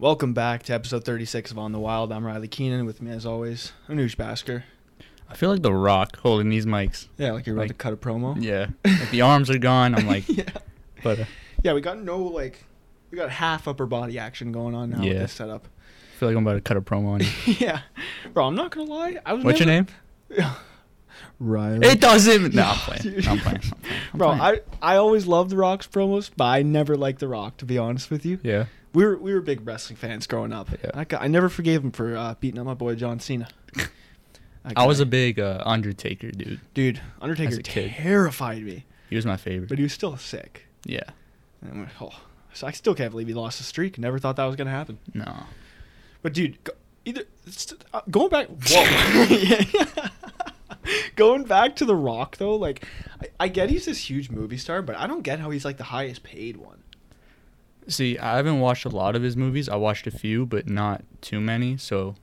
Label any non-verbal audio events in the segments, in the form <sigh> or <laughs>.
Welcome back to episode 36 of On the Wild. I'm Riley Keenan. With me, as always, Anush Basker. I feel like The Rock holding these mics. Yeah, like you're about Like- to cut a promo. Yeah, like the arms are gone. I'm like, <laughs> yeah. but uh, Yeah, we got no, like, we got half upper body action going on now with Yeah. this setup. I feel like I'm about to cut a promo on you. <laughs> yeah. Bro, I'm not going to lie. I was What's your name? <laughs> Riley. It doesn't. No, I'm playing. playing. I'm playing. I'm Bro, playing. I, I always loved The Rock's promos, but I never liked The Rock, to be honest with you. yeah. We were we were big wrestling fans growing up. Yeah. I, got, I never forgave him for uh, beating up my boy John Cena. <laughs> That I was a big uh, Undertaker dude. dude. Undertaker terrified me, He was my favorite. but he was still sick. yeah. And I'm like, oh, so I still can't believe he lost the streak. Never thought that was gonna happen. No. But dude, go, either st- uh, going back, whoa, <laughs> going back to The Rock though, like I, I get he's this huge movie star, but I don't get how he's like the highest paid one. See, I haven't watched a lot of his movies. I watched a few, but not too many. So,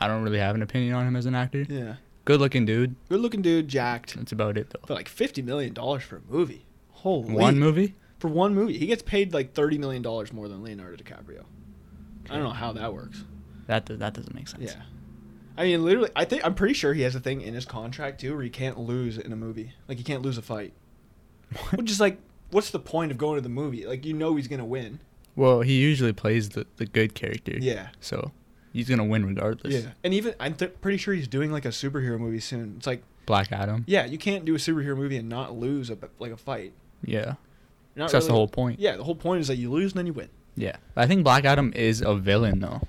I don't really have an opinion on him as an actor. Yeah, Good looking dude. good looking dude, jacked, That's about it though. but like fifty million dollars for a movie. Holy, One movie? for one movie, he gets paid like thirty million dollars more than Leonardo DiCaprio. I don't know how that works. That does, that doesn't make sense. Yeah. I mean, literally, I think I'm pretty sure he has a thing in his contract too, where he can't lose in a movie. Like he can't lose a fight. <laughs> Which is like, what's the point of going to the movie? Like you know he's gonna win. Well, he usually plays the, the good character. Yeah. So, he's gonna win regardless. Yeah. And even I'm th- pretty sure he's doing like a superhero movie soon. It's like, Black Adam. yeah, you can't do a superhero movie and not lose a like a fight. Yeah. You're not So that's the whole point. Yeah, the whole point is that you lose and then you win. Yeah. I think Black Adam is a villain though.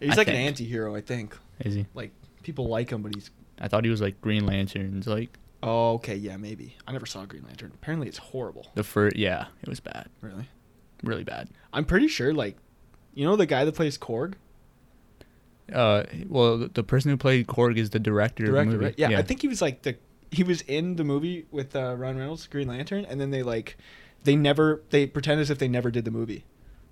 He's I like an think. anti-hero, I think. Is he? Like people like him, but he's. I thought he was like Green Lantern's like Oh, okay, yeah, maybe. I never saw Green Lantern. Apparently, it's horrible. the first. Yeah, it was bad, Really. Really bad. I'm pretty sure, like, you know, the guy that plays Korg. Uh, well, the- person who played Korg is the director, of the movie. right? Yeah, I think he was like the he was in the movie with uh, Ryan Reynolds, Green Lantern, and then they like they never they pretend as if they never did the movie.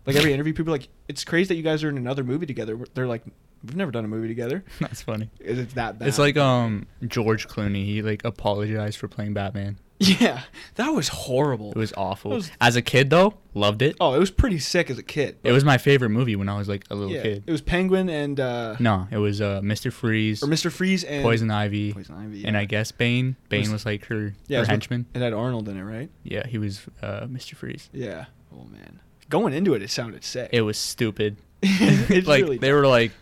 Like every <laughs> interview, people are like it's crazy that you guys are in another movie together. They're like, we've never done a movie together. <laughs> that's funny. It's that bad. It's like um George Clooney. He like apologized for playing Batman. <laughs> yeah, that was horrible. It was awful. Was- As a kid though, loved it. oh, it was pretty sick as a kid. It was my favorite movie when I was like a little yeah, kid. it was Penguin and uh, No, it was uh Mr. Freeze, or Mr. Freeze and Poison Ivy, Poison Ivy, and. I guess Bane. Bane was- was, like her, yeah, it her with- henchman. It had Arnold in it, right? Yeah, he was uh Mr. Freeze. Yeah. Oh man, going into it, it sounded sick. It was stupid. <laughs> <laughs> Like really they were like,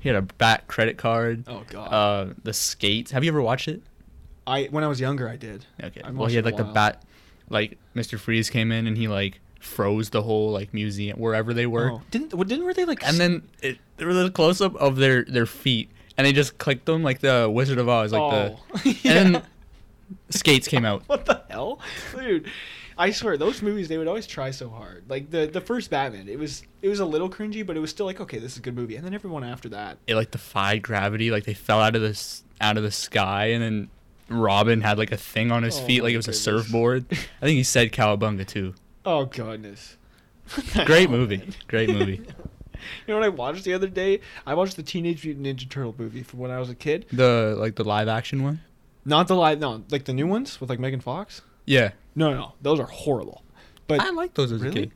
he had a back credit card. Oh god. Uh, the skates. Have you ever watched it? I when I was younger, I did. Okay. I well, he had like the bat. Like Mr. Freeze came in and he like froze the whole like museum wherever they were, Oh, didn't what didn't were they like? and then it, there was a close up of their their feet, and they just clicked them like the Wizard of Oz, like oh, the <laughs> yeah. and then skates came out. <laughs> what the hell, dude? I swear those movies they would always try so hard. Like the the first Batman, it was it was a little cringy, but it was still like okay, this is a good movie. And then everyone after that, It like defied gravity. Like they fell out of this out of the sky, and then Robin had like a thing on his Oh feet, like it was a surfboard. I think he said cowabunga too. oh goodness, <laughs> oh, Great movie. Great <laughs> movie. you know what I watched the other day? I watched the Teenage Mutant Ninja Turtle movie from when I was a kid. The like the live action one. Not the live, no, like the new ones with like Megan Fox. Yeah, No, no, those are horrible. But I liked those as Really? a kid.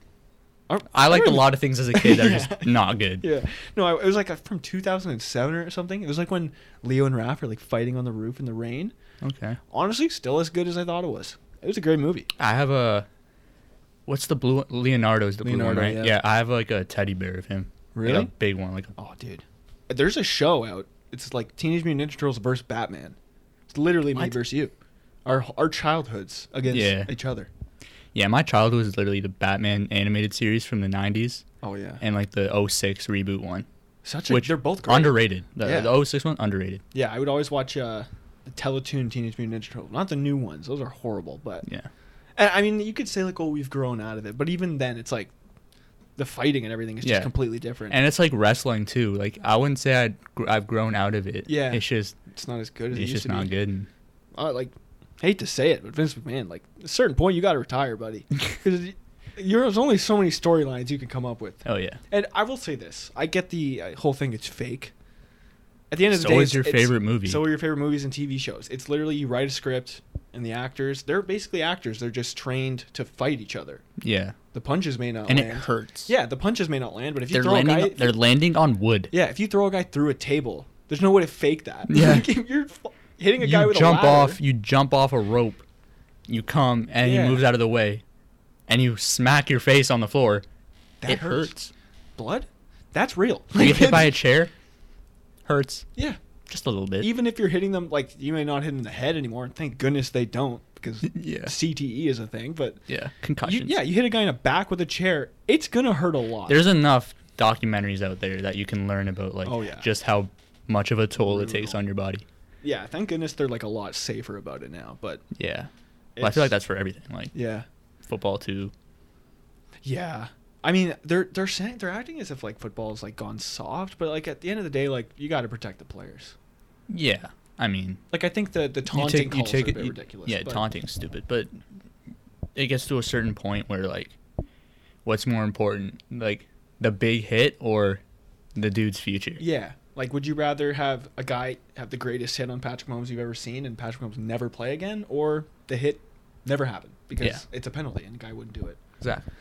Are- I liked a lot of things as a kid that are <laughs> Yeah. just not good. Yeah. No, I, it was like a, from 2007 or something. It was like when Leo and Raph are like fighting on the roof in the rain. Okay. Honestly, still as good as I thought it was. It was a great movie. I have a. What's the blue? Leonardo's the blue one, right? yeah. Yeah. I have like a teddy bear of him. Like Really? a big one, like. A, Oh, dude. There's a show out. It's like Teenage Mutant Ninja Turtles versus Batman. It's literally me versus you. Our our childhoods against Yeah. each other. yeah, my childhood was literally the Batman animated series from the '90s Oh yeah. and like the 06 reboot one, Such a, which they're both great. underrated. The, Yeah. the 06 one underrated. Yeah, I would always watch uh, the Teletoon Teenage Mutant Ninja Turtles. Not the new ones; those are horrible. But Yeah. and, I mean, you could say like, "Oh, we've grown out of it," but even then, it's like the fighting and everything is just completely different. And it's like wrestling too. Like I wouldn't say I'd gr- I've grown out of it. Yeah. It's just it's not as good as it it's used just not be. good. And Uh, like, hate to say it, but Vince McMahon, like, at a certain point, you got to retire, buddy, <laughs> because there's only so many storylines you can come up with. oh yeah. And I will say this: I get the uh, whole thing; it's fake. At the end of the So day, is it's- your it's- favorite movie. So are your favorite movies and TV shows. It's literally you write a script, and the actors, they're basically actors. They're just trained to fight each other. Yeah, The punches may not and it hurts. Yeah, the punches may not land, but if you they're throw landing. a guy, they're landing on wood. yeah, if you throw a guy through a table, there's no way to fake that. Yeah. <laughs> Like, if you're hitting a guy you with jump a ladder, off. You jump off a rope. You come and Yeah. he moves out of the way, and you smack your face on the floor. That it hurts. hurts. Blood? That's real. You get <laughs> hit by a chair. Hurts yeah. just a little bit. Even if you're hitting them, like you may not hit them in the head anymore. Thank goodness they don't, because <laughs> yeah. CTE is a thing. But Yeah. you, Concussions. yeah, you hit a guy in the back with a chair, it's gonna hurt a lot. There's enough documentaries out there that you can learn about like Oh, yeah. just how much of a toll it takes on your body. yeah, thank goodness they're like a lot safer about it now. But Yeah. Well, I feel like that's for everything. Like yeah, football too. yeah. I mean, they're they're saying they're acting as if like football is like gone soft, but like at the end of the day, like you got to protect the players. Yeah. I mean, Like I think the the you taunting take you take are a it. bit you- ridiculous. yeah, but- taunting's stupid, but it gets to a certain point where like, what's more important, like the big hit or the dude's future? Yeah. Like, would you rather have a guy have the greatest hit on Patrick Mahomes you've ever seen and Patrick Mahomes never play again, or the hit never happen because Yeah. it's a penalty and the guy wouldn't do it? Exactly.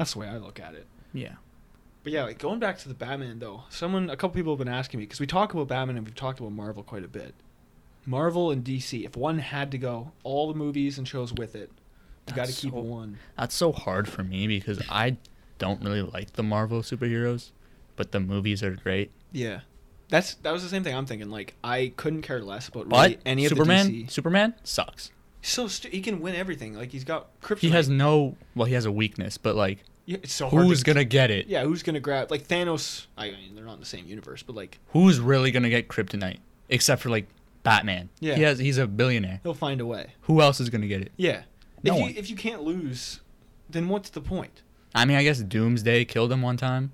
That's the way I look at it. Yeah. But yeah, like going back to the Batman though, someone, a couple people have been asking me because we talk about Batman and we've talked about Marvel quite a bit. Marvel and DC, if one had to go, all the movies and shows with it, you got to keep so- one. That's so hard for me because I don't really like the Marvel superheroes, but the movies are great. Yeah, that's that was the same thing I'm thinking. Like I couldn't care less about But really any of Superman, the DC. Superman sucks. So stu- he can win everything. Like he's got kryptonite. He has no. Well, he has a weakness, but like, Yeah, it's so hard. who's to, gonna get it? Yeah, who's gonna grab like Thanos? I mean, they're not in the same universe, but like Who's really gonna get kryptonite? Except for like Batman. Yeah. He has. He's a billionaire. he'll find a way. Who else is gonna get it? Yeah. No if you one. if you can't lose, then what's the point? I mean, I guess Doomsday killed him one time.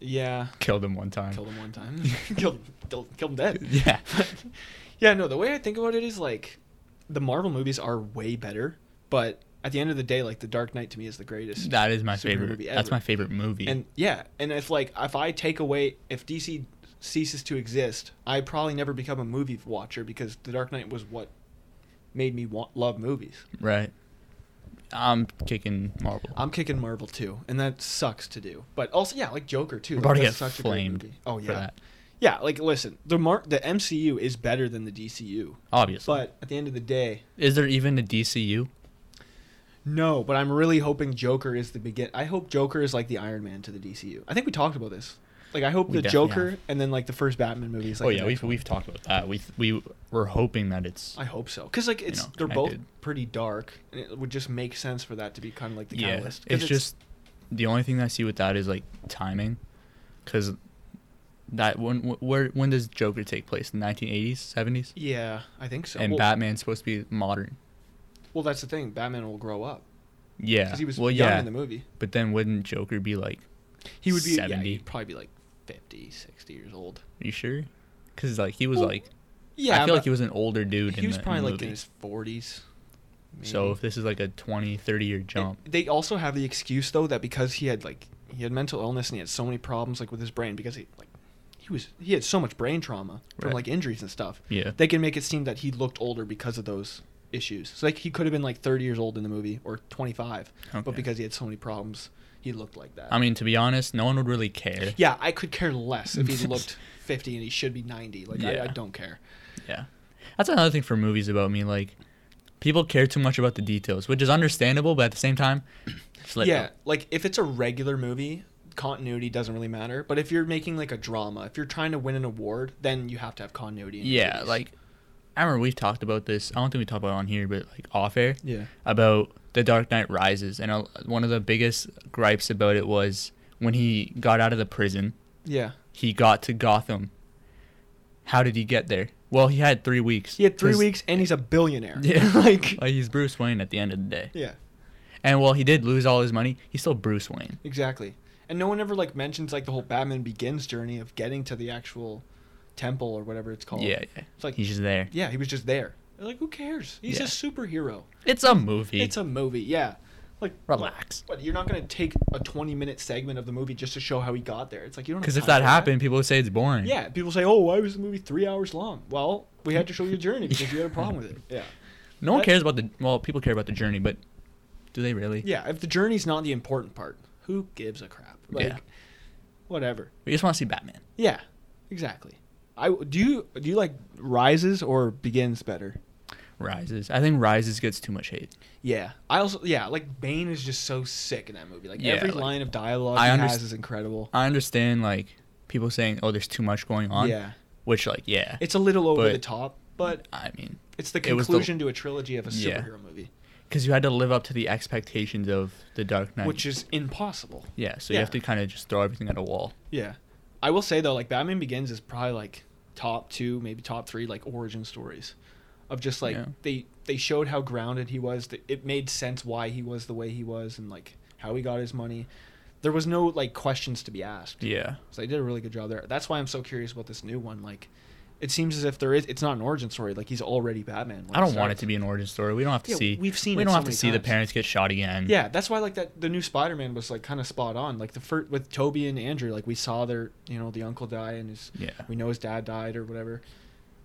Yeah, Killed him one time. killed him one time. <laughs> <laughs> killed, killed killed him dead. Yeah. <laughs> yeah, no. The way I think about it is like, the Marvel movies are way better, but at the end of the day, like the Dark Knight to me is the greatest. That is my favorite. movie That's my favorite movie. And yeah, and if like if I take away if DC ceases to exist, I probably never become a movie watcher because The Dark Knight was what made me want, love movies. right. I'm kicking Marvel. I'm kicking Marvel too, and that sucks to do. But also, yeah, like Joker too. We're like, that's such a great flamed movie. Oh yeah, yeah. Like listen, the Mar- the MCU is better than the DCU, Obviously. but at the end of the day, is there even a DCU? No. But I'm really hoping Joker is the begin. I hope Joker is like the Iron Man to the DCU. I think we talked about this. Like I hope We the definitely Joker have. and then like the first Batman movie is like oh the yeah, next we've one. we've talked about that. We we we're hoping that it's I hope so, because like it's know, they're both connected. pretty dark, and it would just make sense for that to be kind of like the yeah. catalyst. 'Cause It's, just the only thing I see with that is like timing, because that when wh- where when does Joker take place? The 1980s, 70s, yeah, I think so. and well, Batman's supposed to be modern. Well, that's the thing. Batman will grow up Yeah. because he was well, young yeah. in the movie. But then wouldn't Joker be like? He would be yeah, 70. he'd probably be like 50, 60 years old. Are you sure? Because like he was Well, like Yeah, I feel like he was an older dude. he in was the, probably in like in his forties. So if this is like a 20, 30 year jump, they also have the excuse though that because he had like he had mental illness and he had so many problems like with his brain because he like he was he had so much brain trauma from Right. like injuries and stuff. yeah, They can make it seem that he looked older because of those issues. So like he could have been like 30 years old in the movie or 25, but because he had so many problems, he looked like that. I mean to be honest, no one would really care. yeah, I could care less if he <laughs> looked 50 and he should be 90. Like I, I don't care. Yeah. That's another thing for movies about me. Like, people care too much about the details, which is understandable, but at the same time, yeah, like if it's a regular movie, continuity doesn't really matter. But if you're making like a drama, if you're trying to win an award, then you have to have continuity. In Yeah, like, I remember we've talked about this. I don't think we talked about it on here, but like off air yeah, about The Dark Knight Rises. And uh, one of the biggest gripes about it was when he got out of the prison, yeah. he got to Gotham. How did he get there? Well, he had three weeks. He had three weeks and he's a billionaire. Yeah. <laughs> like Like, he's Bruce Wayne at the end of the day. yeah, And while he did lose all his money, he's still Bruce Wayne. exactly. And no one ever like mentions like the whole Batman Begins journey of getting to the actual temple or whatever it's called. Yeah, yeah. It's like he's just there. yeah, he was just there. Like who cares? He's Yeah. a superhero. It's a movie. It's a movie. Yeah. Like Relax. What, you're not gonna take a 20 minute segment of the movie just to show how he got there. It's like you don't. Because if that happened, people would say it's boring. yeah, people say, "Oh, why was the movie three hours long?" Well, we had to show you a journey because you had a problem with it. <laughs> Yeah, No one cares about the well. People care about the journey, but do they really? Yeah, if the journey's not the important part, who gives a crap? Like, Yeah. whatever. We just want to see Batman. Yeah, exactly. I do you do you like Rises or Begins better? Rises. I think Rises gets too much hate. Yeah, I also yeah like Bane is just so sick in that movie. Like Yeah, every like, line of dialogue I he underst- has is incredible. I understand like people saying, "Oh, there's too much going on." Yeah, Which like yeah. it's a little over But- the top, but I mean, it's the it was the- conclusion to a trilogy of a Yeah. superhero movie, because you had to live up to the expectations of the Dark Knight. which is impossible. yeah. So you have to kind of just throw everything at a wall. Yeah, I will say though, like Batman Begins is probably like top two, maybe top three, like origin stories, of just like Yeah. they they showed how grounded he was. That it made sense why he was the way he was, and like how he got his money. There was no like questions to be asked. Yeah. So they did a really good job there. That's why I'm so curious about this new one. Like, it seems as if there is. It's not an origin story. Like he's already Batman. I don't want it to be an origin story. We don't have to Yeah, see. we've seen We don't so have to many see the parents get shot again. Yeah, that's why like that the new Spider-Man was like kind of spot on. Like the first with Tobey and Andrew, like we saw their you know the uncle die and his Yeah. we know his dad died or whatever.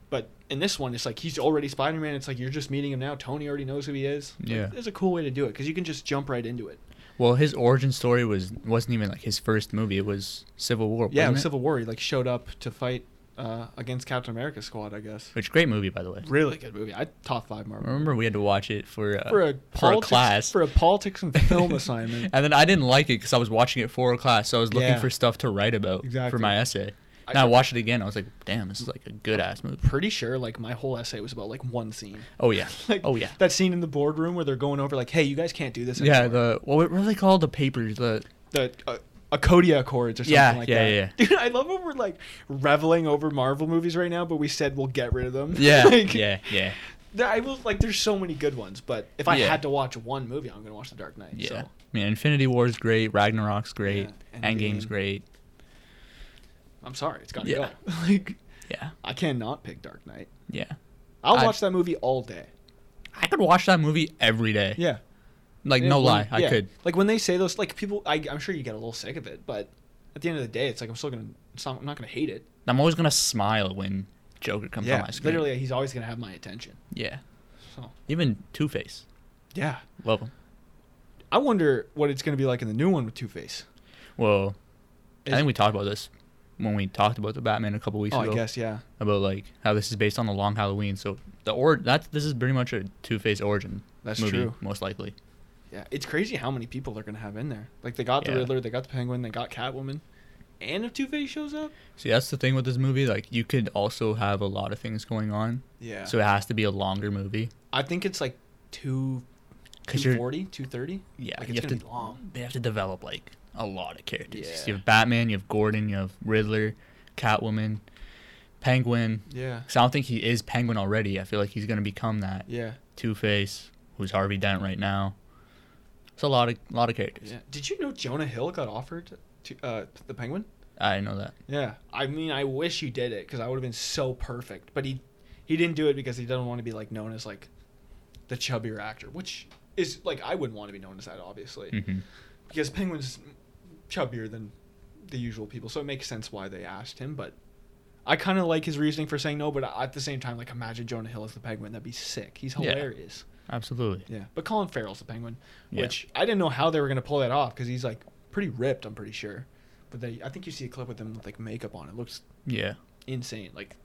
But in this one, it's like he's already Spider-Man. It's like you're just meeting him now. Tony already knows who he is. Like, Yeah. it's a cool way to do it because you can just jump right into it. Well, his origin story was wasn't even like his first movie. It was Civil War. Yeah, it was it? Civil War. He like showed up to fight uh, against Captain America squad, I guess. Which great movie by the way. Really good movie. I top five Marvel. Remember we had to watch it for uh, for a for a class. for a politics and film assignment. <laughs> and then I didn't like it because I was watching it for a class, so I was looking Yeah. for stuff to write about for my essay. I- And I, watched it again. I was like, "Damn, this is like a good ass movie." Pretty sure like my whole essay was about like one scene. Oh yeah, <laughs> Like oh yeah, that scene in the boardroom where they're going over like, hey, you guys can't do this. yeah. Anymore. The what were they called? The papers. The the uh, Sokovia Accords or something Yeah, like yeah, that. yeah. Dude, I love how we're like reveling over Marvel movies right now, but we said we'll get rid of them. yeah, <laughs> Like, yeah, yeah, I will like. There's so many good ones, but if I Yeah. had to watch one movie, I'm gonna watch The Dark Knight. yeah. So. I mean, Infinity War is great. Ragnarok's great. Yeah, Endgame's great. I'm sorry, it's gotta Yeah. go. <laughs> like Yeah, I cannot pick Dark Knight. yeah. I'll I- watch that movie all day. I could watch that movie every day. Yeah. Like Yeah, no lie, I yeah. could. Like when they say those, like people, I, I'm sure you get a little sick of it, but at the end of the day, it's like I'm still gonna, it's not, I'm not gonna hate it. I'm always gonna smile when Joker comes on my screen. literally, he's always gonna have my attention. Yeah. So Even Two Face. yeah, Love him. I wonder what it's gonna be like in the new one with Two Face. Well, I think we talked about this when we talked about the Batman a couple weeks oh, ago. Oh, ago. I guess yeah. About like how this is based on the Long Halloween. So the or that's this is pretty much a Two Face origin. That's movie, true. Most likely. Yeah, it's crazy how many people they're gonna have in there. Like they got the Yeah. Riddler, they got the Penguin, they got Catwoman, and if Two Face shows up, See, that's the thing with this movie. Like, you could also have a lot of things going on. yeah. So it has to be a longer movie. I think it's like two, Cause 240, 230. yeah, like you it's have to be long. they have to develop like a lot of characters. Yeah. You have Batman, you have Gordon, you have Riddler, Catwoman, Penguin. Yeah, Cause I don't think he is Penguin already. I feel like he's gonna become that. yeah, Two Face, who's Harvey Dent right now. It's a lot of lot of characters. yeah. Did you know Jonah Hill got offered to uh, the Penguin? I know that. Yeah, I mean, I wish he did it because I would have been so perfect. But he he didn't do it because he doesn't want to be like known as like the chubbier actor, which is like I wouldn't want to be known as that, obviously, hmm because Penguin's chubbier than the usual people, so it makes sense why they asked him. But I kind of like his reasoning for saying no, but at the same time, like imagine Jonah Hill as the Penguin, that'd be sick. He's Yeah. Hilarious. Absolutely. Yeah, but Colin Farrell's the Penguin, Yeah. which I didn't know how they were gonna pull that off because he's like pretty ripped. I'm pretty sure, but they I think you see a clip with him with like makeup on. It looks Yeah. insane. Like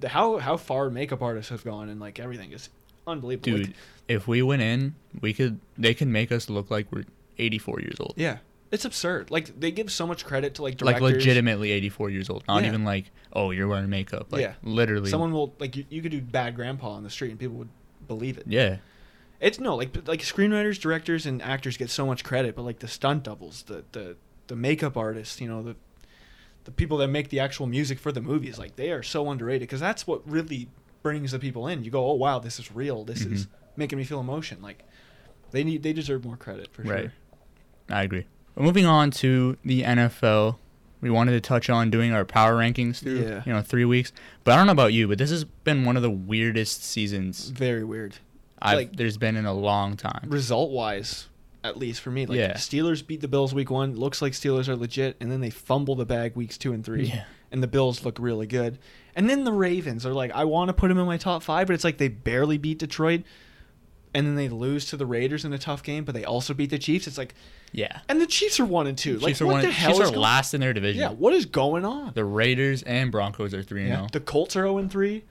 the how how far makeup artists have gone and like everything is unbelievable. Dude, Like, if we went in, we could. They can make us look like we're 84 years old. yeah, it's absurd. Like they give so much credit to like directors. Like legitimately 84 years old. Not Yeah. even like, oh, you're wearing makeup. Like Yeah. literally. Someone will like you, you could do bad grandpa on the street and people would believe it. Yeah. It's no like like screenwriters, directors, and actors get so much credit, but like the stunt doubles, the the the makeup artists, you know the the people that make the actual music for the movies, like they are so underrated because that's what really brings the people in. You go, oh wow, this is real. This is Mhm. making me feel emotion. Like they need they deserve more credit for Right. sure. I agree. But moving on to the NFL, we wanted to touch on doing our power rankings through Yeah. you know three weeks. But I don't know about you, but this has been one of the weirdest seasons Very weird. I've, Like- there's been in a long time. Result wise, at least for me, like Yeah. Steelers beat the Bills week one. Looks like Steelers are legit, and then they fumble the bag weeks two and three. Yeah. and the Bills look really good. And then the Ravens are like, I want to put them in my top five, but it's like they barely beat Detroit. and then they lose to the Raiders in a tough game, but they also beat the Chiefs. It's like, Yeah. and the Chiefs are one and two. like, Chiefs are what one. the hell Chiefs is are last in their division. Yeah, what is going on? The Raiders and Broncos are three and zero. Oh. The Colts are zero and three.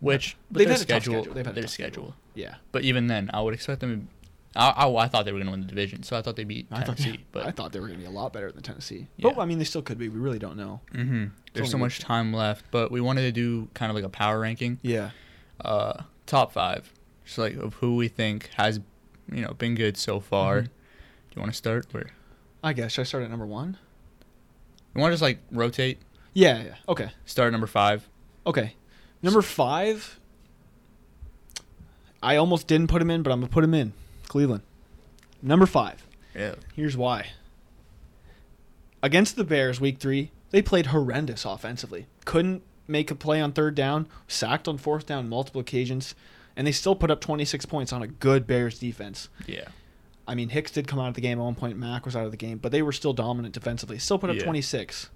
Which They've their had a tough schedule, schedule. They've had their schedule. schedule. Yeah, But even then, I would expect them. To, I, I, I thought they were going to win the division, so I thought they'd beat I thought, Tennessee. but I thought they were going to be a lot better than Tennessee. Yeah. But I mean, they still could be. We really don't know. hmm there's so much time left. But we wanted to do kind of like a power ranking, Yeah. uh, top five, just like of who we think has, you know, been good so far. Mhm. Do you want to start? Or I guess should I start at number one? you want to just like rotate? Yeah. Yeah. Okay. Start at number five. Okay. Number five. I almost didn't put him in, but I'm gonna put him in. Cleveland. Number five. Yeah. Here's why. Against the Bears, week three, they played horrendous offensively. Couldn't make a play on third down, sacked on fourth down multiple occasions, and they still put up 26 points on a good Bears defense. Yeah. I mean, Hicks did come out of the game at one point. Mack was out of the game, but they were still dominant defensively. Still put up Yeah. 26.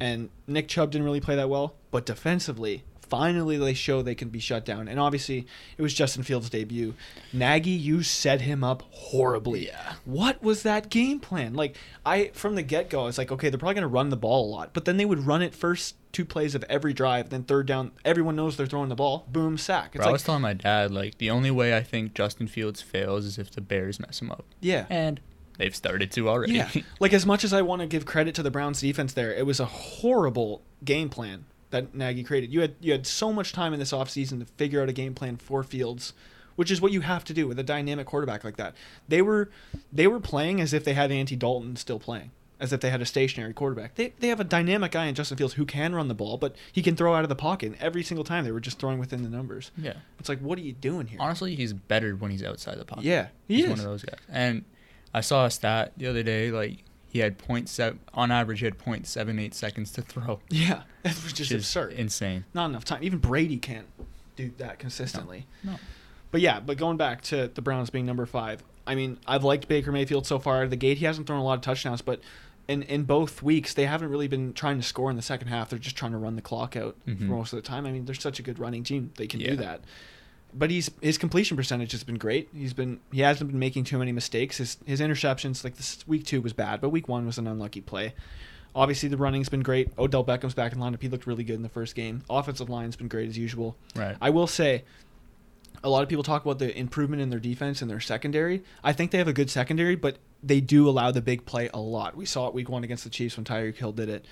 And Nick Chubb didn't really play that well, but defensively, finally they show they can be shut down. And obviously, it was Justin Fields' debut. Nagy, you set him up horribly. Yeah. What was that game plan? Like, I from the get go, I was like, okay, they're probably going to run the ball a lot, but then they would run it first two plays of every drive, then third down. Everyone knows they're throwing the ball. Boom, sack. Bro, I was telling my dad like the only way I think Justin Fields fails is if the Bears mess him up, yeah. and they've started to already. Yeah. <laughs> Like as much as I want to give credit to the Browns defense there, it was a horrible game plan that Nagy created. You had you had so much time in this offseason to figure out a game plan for Fields, which is what you have to do with a dynamic quarterback like that. They were they were playing as if they had Andy Dalton still playing. As if they had a stationary quarterback. They, they have a dynamic guy in Justin Fields who can run the ball, but he can throw out of the pocket. And every single time they were just throwing within the numbers. yeah. It's like, what are you doing here? Honestly, he's better when he's outside the pocket. yeah, he he's is. one of those guys. And I saw a stat the other day, like he had point seven on average, he had point seven eight seconds to throw. <laughs> Yeah, that was just which is absurd. insane. not enough time. Even Brady can't do that consistently. No. But yeah, but going back to the Browns being number five, I mean, I've liked Baker Mayfield so far out of the gate. He hasn't thrown a lot of touchdowns, but in in both weeks they haven't really been trying to score in the second half. They're just trying to run the clock out Mhm. for most of the time. I mean, they're such a good running team; they can Yeah. do that. But he's his completion percentage has been great. He's been he hasn't been making too many mistakes. His his interceptions like this week two was bad, but week one was an unlucky play. Obviously, the running's been great. Odell Beckham's back in lineup. He looked really good in the first game. Offensive line's been great as usual. Right. I will say, a lot of people talk about the improvement in their defense and their secondary. I think they have a good secondary, but they do allow the big play a lot. We saw it week one against the Chiefs when Tyreek Hill did it.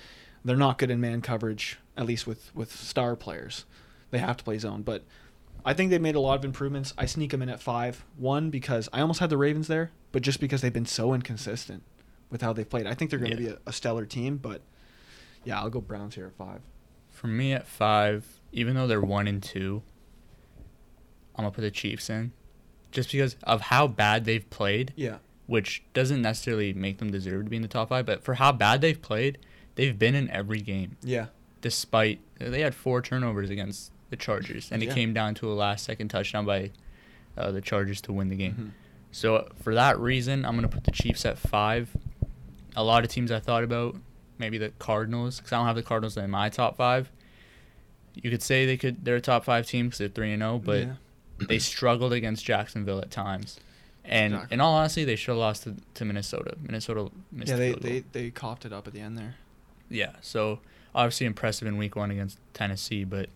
They're not good in man coverage, at least with with star players. They have to play zone, but I think they've made a lot of improvements. I sneak them in at five. One because I almost had the Ravens there, but just because they've been so inconsistent with how they've played, I think they're going to Yeah. be a, a stellar team. But yeah, I'll go Browns here at five. For me at five, even though they're one and two, I'm gonna put the Chiefs in, just because of how bad they've played. Yeah, which doesn't necessarily make them deserve to be in the top five, but for how bad they've played, they've been in every game. yeah, Despite they had four turnovers against the Chargers, and Yeah. it came down to a last-second touchdown by uh, the Chargers to win the game. Mhm. So for that reason, I'm gonna put the Chiefs at five. A lot of teams I thought about, maybe the Cardinals, because I don't have the Cardinals in my top five. You could say they could they're a top five team because they're three and zero, but Yeah. they struggled against Jacksonville at times. And Exactly. in all honesty, they should have lost to, to Minnesota. Minnesota missed yeah, they, they they coughed it up at the end there. yeah. So obviously impressive in week one against Tennessee, but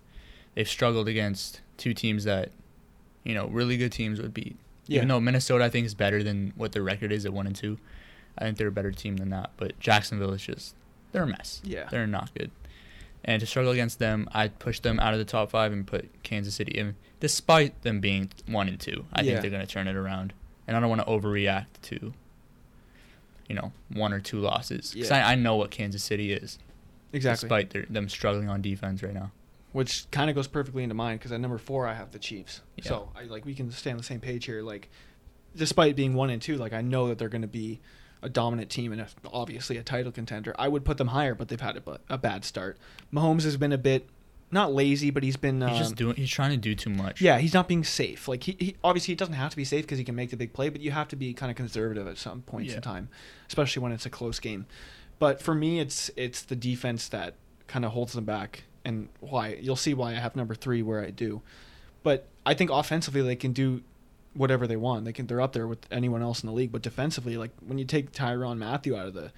they've struggled against two teams that, you know, really good teams would beat. Yeah. Even though Minnesota I think is better than what their record is at one and two. I think they're a better team than that. But Jacksonville is just they're a mess. Yeah. They're not good. And to struggle against them, I'd push them out of the top five and put Kansas City in. Despite them being one and two, I Yeah. think they're going to turn it around. And I don't want to overreact to, you know, one or two losses. Because Yeah. I, I know what Kansas City is, Exactly. despite their, them struggling on defense right now. Which kind of goes perfectly into mine because at number four I have the Chiefs. Yeah. So I like we can stay on the same page here. Like, despite being one and two, like I know that they're going to be a dominant team and a, obviously a title contender. I would put them higher, but they've had a, a bad start. Mahomes has been a bit not lazy, but he's been. Um, He's just doing. He's trying to do too much. Yeah, he's not being safe. Like he, he obviously he doesn't have to be safe because he can make the big play, but you have to be kind of conservative at some points Yeah. in time, especially when it's a close game. But for me, it's it's the defense that kind of holds them back, and why you'll see why I have number three where I do. But I think offensively they can do whatever they want. They can they're up there with anyone else in the league. But defensively, like when you take Tyrann Mathieu out of the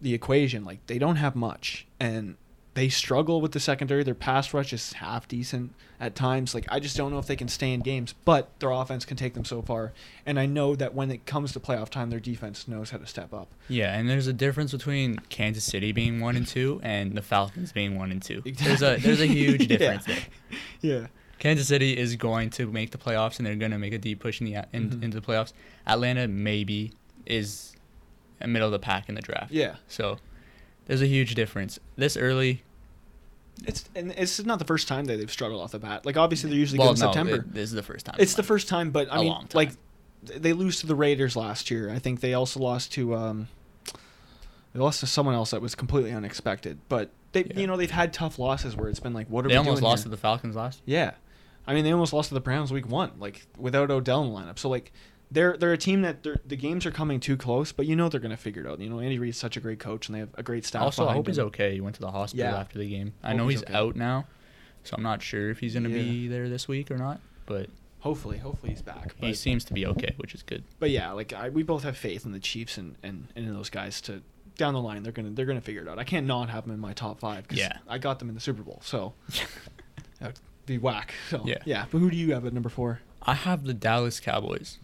the equation, like they don't have much, and they struggle with the secondary. Their pass rush is half decent at times. Like I just don't know if they can stay in games, but their offense can take them so far. And I know that when it comes to playoff time, their defense knows how to step up. Yeah, and there's a difference between Kansas City being one and two and the Falcons being one and two. There's a there's a huge <laughs> Yeah. difference there. <laughs> Yeah. Kansas City is going to make the playoffs and they're going to make a deep push in the in, Mhm. into the playoffs. Atlanta maybe is a middle of the pack in the draft. Yeah. So there's a huge difference. This early, It's and it's not the first time that they've struggled off the bat. Like obviously they're usually well, good in no, September. it- this is the first time. It's the first time, but I mean, like they lose to the Raiders last year. I think they also lost to um, they lost to someone else that was completely unexpected. But they, Yeah. you know, they've had tough losses where it's been like, what are They we almost doing lost here? to the Falcons last. Yeah, I mean, they almost lost to the Browns week one, like without Odell in the lineup. So like. They're, they're a team that the games are coming too close, but you know they're going to figure it out. You know, Andy Reid's such a great coach, and they have a great staff. Also, I hope he's okay. He went to the hospital Yeah. after the game. I Hope know he's he's okay. out now, so I'm not sure if he's going to Yeah. be there this week or not. But Hopefully, hopefully he's back. he seems to be okay, which is good. But yeah, like I, we both have faith in the Chiefs and, and, and in those guys to down the line they're gonna they're gonna figure it out. I can't not have them in my top five because Yeah. I got them in the Super Bowl, so <laughs> that'd be whack. So Yeah. yeah. But who do you have at number four? I have the Dallas Cowboys.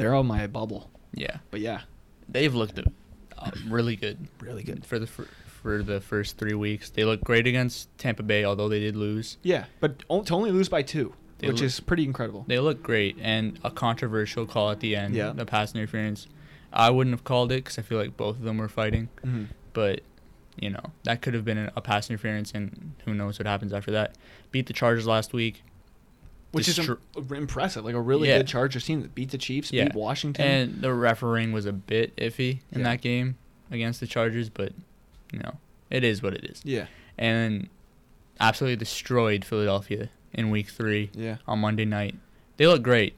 They're on my bubble, Yeah, but yeah, they've looked uh, really good. really good. for the fir- for the first three weeks. They looked great against Tampa Bay, although they did lose. Yeah, but to only lose by two, They which lo- is pretty incredible. They look great, and a controversial call at the end, Yeah. the pass interference. I wouldn't have called it because I feel like both of them were fighting, Mhm. but you know that could have been a pass interference, and who knows what happens after that. Beat the Chargers last week, Which is im- impressive. Like a really Yeah. good Chargers team that beat the Chiefs, Yeah. beat Washington. and the refereeing was a bit iffy in Yeah. that game against the Chargers, but you know it is what it is. yeah, And absolutely destroyed Philadelphia in Week Three. yeah, on Monday night. They look great.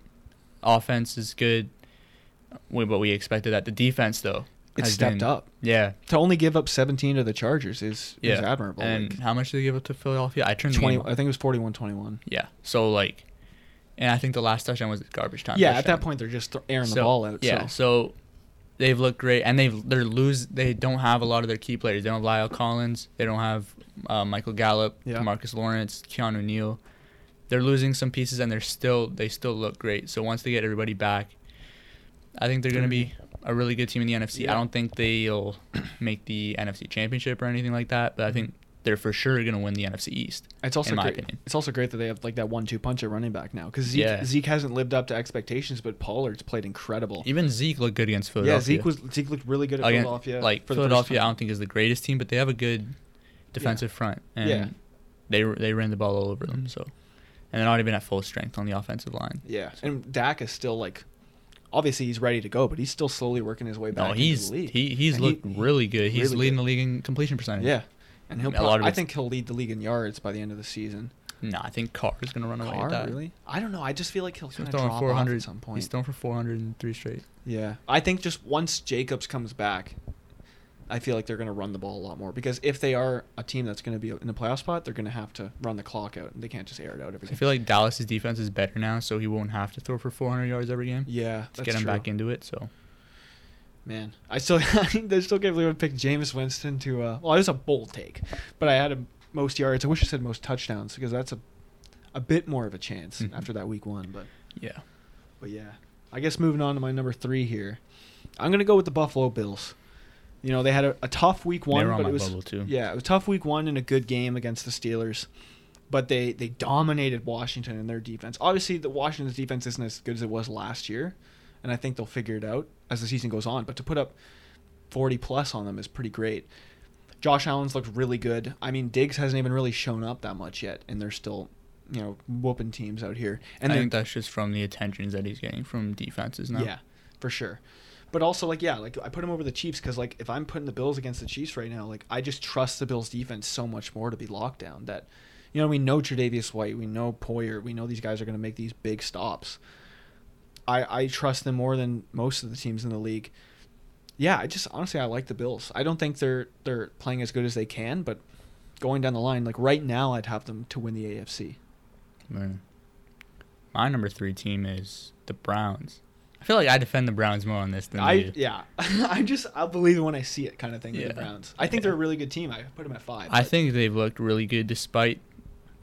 Offense is good. But we expected that. The defense, though, it has stepped been- up. Yeah, To only give up 17 to the Chargers is, yeah, is admirable. And like, how much did they give up to Philadelphia? I turned 20, game. I think it was 41-21. Yeah, so like, and I think the last touchdown was garbage time. Yeah, at that point they're just th- airing the ball out. Yeah, So. so they've looked great, and they've they're lose. They don't have a lot of their key players. They don't have La'el Collins. They don't have uh, Michael Gallup, Yeah. Marcus Lawrence, Keanu Neal. They're losing some pieces, and they're still they still look great. So once they get everybody back, I think they're going to be a really good team in the NFC. Yeah. I don't think they'll <clears throat> make the NFC Championship or anything like that, but I think mm-hmm. they're for sure going to win the NFC East. It's also in my great. opinion. It's also great that they have like that one-two punch at running back now because Zeke, Yeah. Zeke hasn't lived up to expectations, but Pollard's played incredible. Even Zeke looked good against Philadelphia. Yeah, Zeke was Zeke looked really good at Again, Philadelphia. Like for Philadelphia, I don't think is the greatest team, but they have a good defensive front, and Yeah. they they ran the ball all over them. So, and they're not even at full strength on the offensive line. Yeah, and Dak is still like, obviously he's ready to go, but he's still slowly working his way back. No, into he's the league. he he's And he- really good. He's really leading good. the league in completion percentage. yeah, and he'll. I think he'll lead the league in yards by the end of the season. No, I think Carr is gonna run away Carr, with that. really? I don't know. I just feel like he'll He's kind of throwing drop 400 off at some point. He's thrown for 403 straight. Yeah, I think just once Jacobs comes back, I feel like they're going to run the ball a lot more because if they are a team that's going to be in the playoff spot, they're going to have to run the clock out. and They can't just air it out every I game. feel like Dallas's defense is better now, so he won't have to throw for 400 yards every game yeah, to get him true. back into it. So Man, I still, <laughs> I still can't believe I picked Jameis Winston to. Uh, well, it was a bold take, but I had him most yards. I wish I said most touchdowns because that's a, a bit more of a chance Mhm. after that week one. But, yeah, but yeah, I guess moving on to my number three here, I'm gonna go with the Buffalo Bills. You know, they had a, a tough week one, they were on but my it was bubble too. Yeah, it was a tough week one and a good game against the Steelers. But they, they dominated Washington in their defense. Obviously, the Washington's defense isn't as good as it was last year, and I think they'll figure it out as the season goes on. But to put up 40 plus on them is pretty great. Josh Allen's looked really good. I mean, Diggs hasn't even really shown up that much yet, and they're still, you know, whooping teams out here. And I then, think that's just from the attentions that he's getting from defenses now. yeah, for sure. But also, like, yeah, like I put him over the Chiefs because, like, if I'm putting the Bills against the Chiefs right now, like, I just trust the Bills defense so much more to be locked down. That, you know, we know Tre'Davious White, we know Poyer, we know these guys are going to make these big stops. I I trust them more than most of the teams in the league. Yeah, I just honestly I like the Bills. I don't think they're they're playing as good as they can, but going down the line, like right now, I'd have them to win the AFC. Right. my number three team is the Browns. I feel like I defend the Browns more on this than I you. yeah, <laughs> I just I'll believe it when I see it, kind of thing. with Yeah. the Browns. I think Yeah. they're a really good team. I put them at five. I but- think they've looked really good despite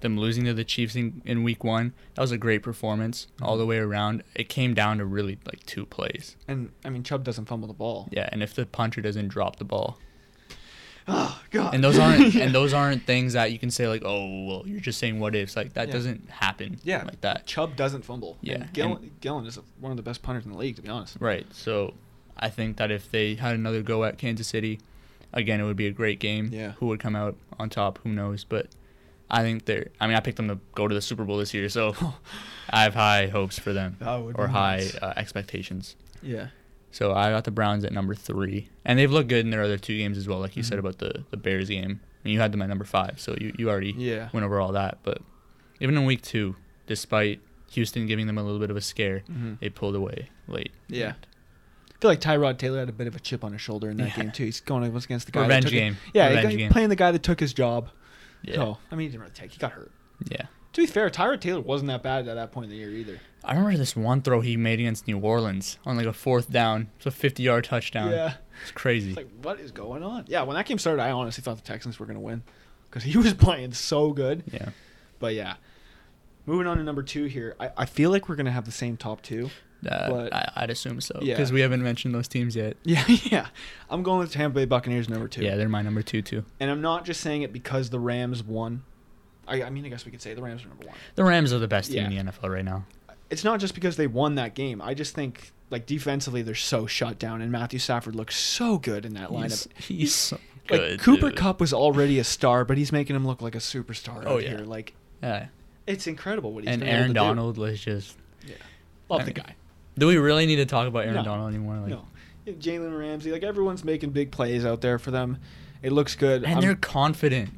them losing to the Chiefs in, in week one. That was a great performance all Mm-hmm. the way around. It came down to really like two plays. and I mean Chubb doesn't fumble the ball. Yeah, and if the punter doesn't drop the ball, Oh God. and those aren't Yeah. <laughs> and those aren't things that you can say like, oh well, you're just saying what ifs. Like that Yeah. doesn't happen. Yeah. like that. Chubb doesn't fumble. Yeah, And Gillan, Gillan is one of the best punters in the league, to be honest. Right. So I think that if they had another go at Kansas City, again, it would be a great game. Yeah. Who would come out on top? Who knows? But I think they're. I mean, I picked them to go to the Super Bowl this year, so <laughs> I have high hopes for them or high nice. uh, expectations. Yeah. So I got the Browns at number three, and they've looked good in their other two games as well. Like you said Mhm. about the the Bears game, and you had them at number five, so you you already Yeah. went over all that. But even in week two, despite Houston giving them a little bit of a scare, hmm they pulled away late. Yeah. I feel like Tyrod Taylor had a bit of a chip on his shoulder in that Yeah. game too. He's going against the guy. that Revenge took it- game. Yeah, he got- game. playing the guy that took his job. Yeah. So I mean, he didn't really take. He got hurt. Yeah. To be fair, Tyrod Taylor wasn't that bad at that point in the year either. I remember this one throw he made against New Orleans on like a fourth down. It's a 50 yard touchdown. Yeah. It's crazy. It's like, what is going on? Yeah, when that game started, I honestly thought the Texans were going to win because he <laughs> was playing so good. yeah. But yeah, moving on to number two here, I, I feel like we're going to have the same top two. Uh, But- I, I'd assume so. Yeah. Because we haven't mentioned those teams yet. <laughs> Yeah, yeah. I'm going with Tampa Bay Buccaneers number two. Yeah, they're my number two, too. And I'm not just saying it because the Rams won. I, I mean, I guess we could say the Rams are number one. The Rams are the best team Yeah. in the NFL right now. It's not just because they won that game. I just think, like, defensively, they're so shut down, and Matthew Stafford looks so good in that lineup. He's, he's so like good. Cooper dude. Kupp was already a star, but he's making him look like a superstar Oh, out yeah. here. Like Yeah. it's incredible what he's doing. And Aaron to do. Donald was just. yeah, Love I the guy. Do we really need to talk about Aaron No. Donald anymore? Like, no, Jalen Ramsey, like everyone's making big plays out there for them. It looks good. And I'm- they're confident.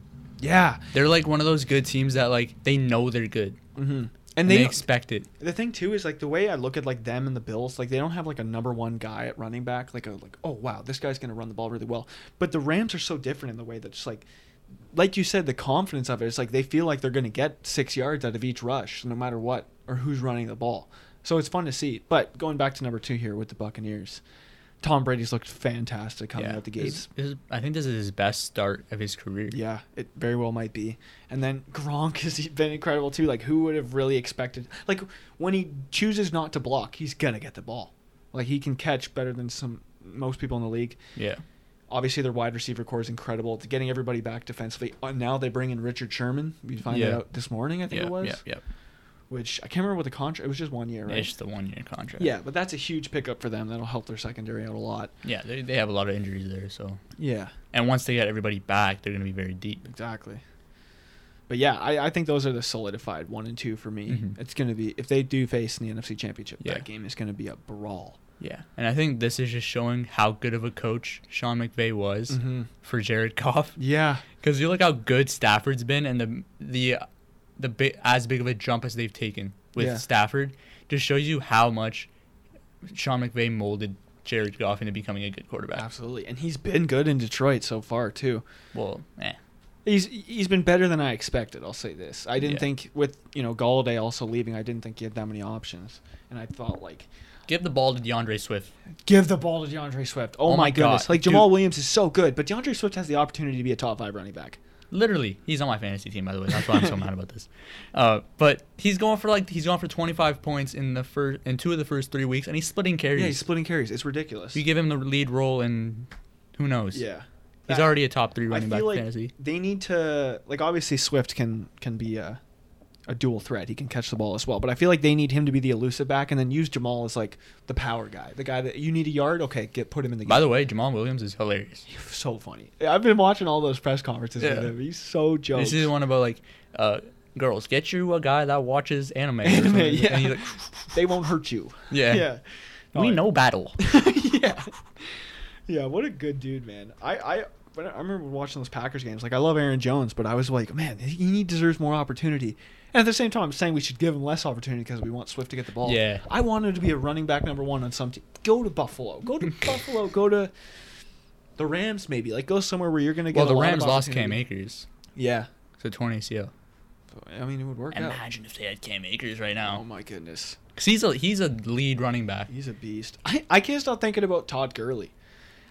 Yeah, They're like one of those good teams that like they know they're good hmm and and they, they expect it. the thing too is like the way I look at like them and the Bills, like they don't have like a number one guy at running back, like a like oh wow this guy's gonna run the ball really well. But the Rams are so different in the way that just like, like you said, the confidence of it. It's like they feel like they're gonna get six yards out of each rush, no matter what or who's running the ball. So it's fun to see. But going back to number two here with the Buccaneers, Tom Brady's looked fantastic coming out the gates. I think this is his best start of his career. Yeah, it very well might be. And then Gronk has <laughs> been incredible too. Like who would have really expected? Like when he chooses not to block, he's gonna get the ball. Like he can catch better than some most people in the league. Yeah. Obviously, their wide receiver core is incredible. It's getting everybody back defensively. Uh, now they bring in Richard Sherman. We find Yeah. out this morning, I think Yeah. it was. Yeah. Yeah. Which I can't remember what the contract. It was just one year, right? It's just a one year contract. Yeah, but that's a huge pickup for them. That'll help their secondary out a lot. Yeah. They, they have a lot of injuries there. So, Yeah, and once they get everybody back, they're going to be very deep. exactly. But yeah, I, I think those are the solidified one and two for me. Mhm. It's going to be if they do face in the NFC Championship, Yeah. that game is going to be a brawl. Yeah. And I think this is just showing how good of a coach Sean McVay was Mm-hmm. for Jared Goff. Yeah, <laughs> Because you look how good Stafford's been, and the the the big as big of a jump as they've taken with Yeah. Stafford just shows you how much Sean McVay molded Jared Goff into becoming a good quarterback. absolutely, and he's been good in Detroit so far too. Well, eh. He's he's been better than I expected. I'll say this. I didn't Yeah. think with you know Golladay also leaving, I didn't think he had that many options, and I thought like Give the ball to DeAndre Swift. give the ball to DeAndre Swift. Oh, Oh my my goodness! God, Like dude. Jamaal Williams is so good, but DeAndre Swift has the opportunity to be a top five running back. Literally, he's on my fantasy team, by the way. That's why I'm so mad about this. Uh, but he's going for like he's going for 25 points in the first in two of the first three weeks, and he's splitting carries. Yeah, he's splitting carries. It's ridiculous. you give him the lead role, and who knows? yeah, he's That- already a top three running back feel in like fantasy. they need to like obviously Swift can can be a a dual threat. He can catch the ball as well, but I feel like they need him to be the elusive back and then use Jamaal as like the power guy, the guy that you need a yard. Okay, get put him in the game. By the way, Jamaal Williams is hilarious. He's so funny. I've been watching all those press conferences with Yeah. him. He's so jokes. This is one about like, uh, girls, get you a guy that watches anime. <laughs> Anime, yeah. And he's like, <laughs> they won't hurt you. <laughs> yeah, Yeah. we Oh, know battle. yeah. Yeah, what a good dude, man. I I when I remember watching those Packers games. Like I love Aaron Jones, but I was like, man, he deserves more opportunity. And at the same time, I'm saying we should give him less opportunity because we want Swift to get the ball. Yeah. I want him to be a running back number one on some team. Go to Buffalo. Go to <laughs> Buffalo. Go to the Rams, maybe. Like go somewhere where you're gonna get. Well, the Rams lost Cam. Akers Yeah. to torn ACL. I mean, it would work out. Imagine if they had Cam Akers right now. Oh my goodness, Cause he's a he's a lead running back. he's a beast. I, I can't stop thinking about Todd Gurley.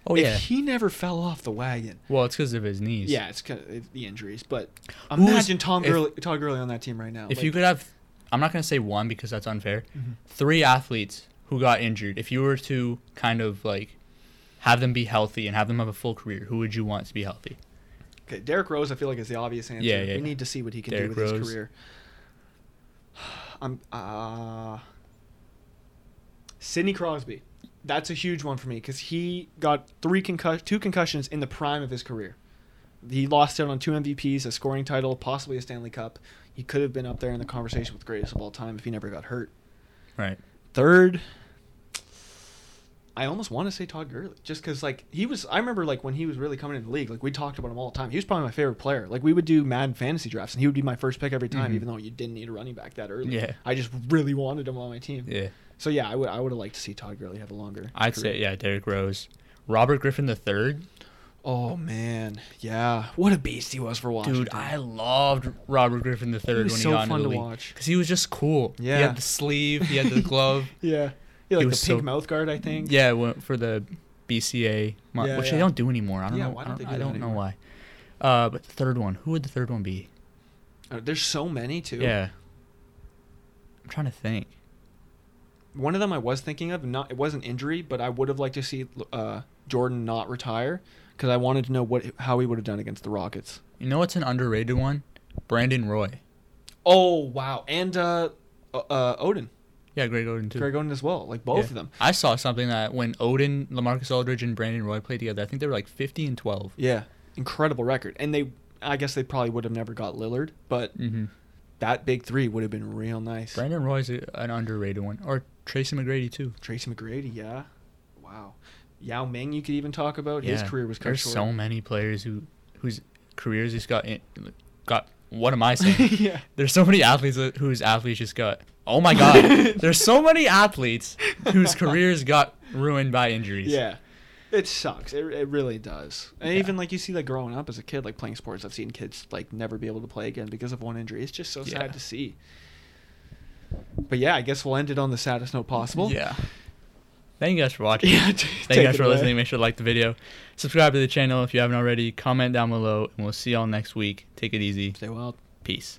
Oh if yeah. he never fell off the wagon. Well, it's because of his knees. Yeah, it's kind of the injuries, but Who's- imagine Tom if- Gurley, Todd Gurley on that team right now. If Like, you could have, I'm not gonna say one because that's unfair. Mhm. Three athletes who got injured. If you were to kind of like have them be healthy and have them have a full career, who would you want to be healthy? okay, Derrick Rose, I feel like is the obvious answer. Yeah, yeah. We need to see what he can Derrick do with Rose. his career. <sighs> I'm uh Sidney Crosby. That's a huge one for me because he got three concus- two concussions in the prime of his career. He lost out on two MVPs, a scoring title, possibly a Stanley Cup. He could have been up there in the conversation with greatest of all time if he never got hurt. Right. Third, I almost want to say Todd Gurley, just because like he was. I remember like when he was really coming in the league, like we talked about him all the time. He was probably my favorite player. Like we would do Madden fantasy drafts, and he would be my first pick every time, Mhm. even though you didn't need a running back that early. Yeah. I just really wanted him on my team. Yeah. So yeah, I would. I would have liked to see Todd Gurley have a longer. I'd career. say yeah, Derrick Rose, Robert Griffin the third. Oh man, yeah. What a beast he was for Washington. Dude, I loved Robert Griffin the He third when he so got into fun the to league watch. because he was just cool. Yeah, he had the sleeve, he had the <laughs> glove. Yeah. Yeah, like the was pink so- mouth guard, I think. Yeah, went for the BCA, Yeah, which yeah. they don't do anymore. I don't Yeah, know. why don't don't, they do I don't know why. Uh, but the third one, who would the third one be? Uh, there's so many too. Yeah. I'm trying to think. One of them I was thinking of, not it wasn't injury, but I would have liked to see uh, Jordan not retire because I wanted to know what how he would have done against the Rockets. You know what's an underrated one? Brandon Roy. Oh wow, and uh, uh, uh Oden, Yeah, Greg Oden too. Greg Oden as well, like both Yeah. of them. I saw something that when Oden, LaMarcus Aldridge, and Brandon Roy played together, I think they were like 50 and 12. Yeah, incredible record, and they, I guess they probably would have never got Lillard, but Mm-hmm. That big three would have been real nice. Brandon Roy's a, an underrated one, or Tracy McGrady too. Tracy McGrady, yeah, wow. Yao Ming, you could even talk about. His career was cut There's short. so many players who whose careers just got in, got. What am I saying? <laughs> yeah. There's so many athletes whose athletes just got. Oh my God! <laughs> There's so many athletes whose <laughs> careers got ruined by injuries. Yeah. It sucks. It, it really does. And Yeah. even like you see like growing up as a kid, like playing sports, I've seen kids like never be able to play again because of one injury. It's just so Yeah. sad to see. But yeah, I guess we'll end it on the saddest note possible. Yeah. Thank you guys for watching. <laughs> Yeah. Thank you guys for listening. Make sure to like the video, subscribe to the channel if you haven't already, comment down below, and we'll see y'all next week. Take it easy. Stay wild. Peace.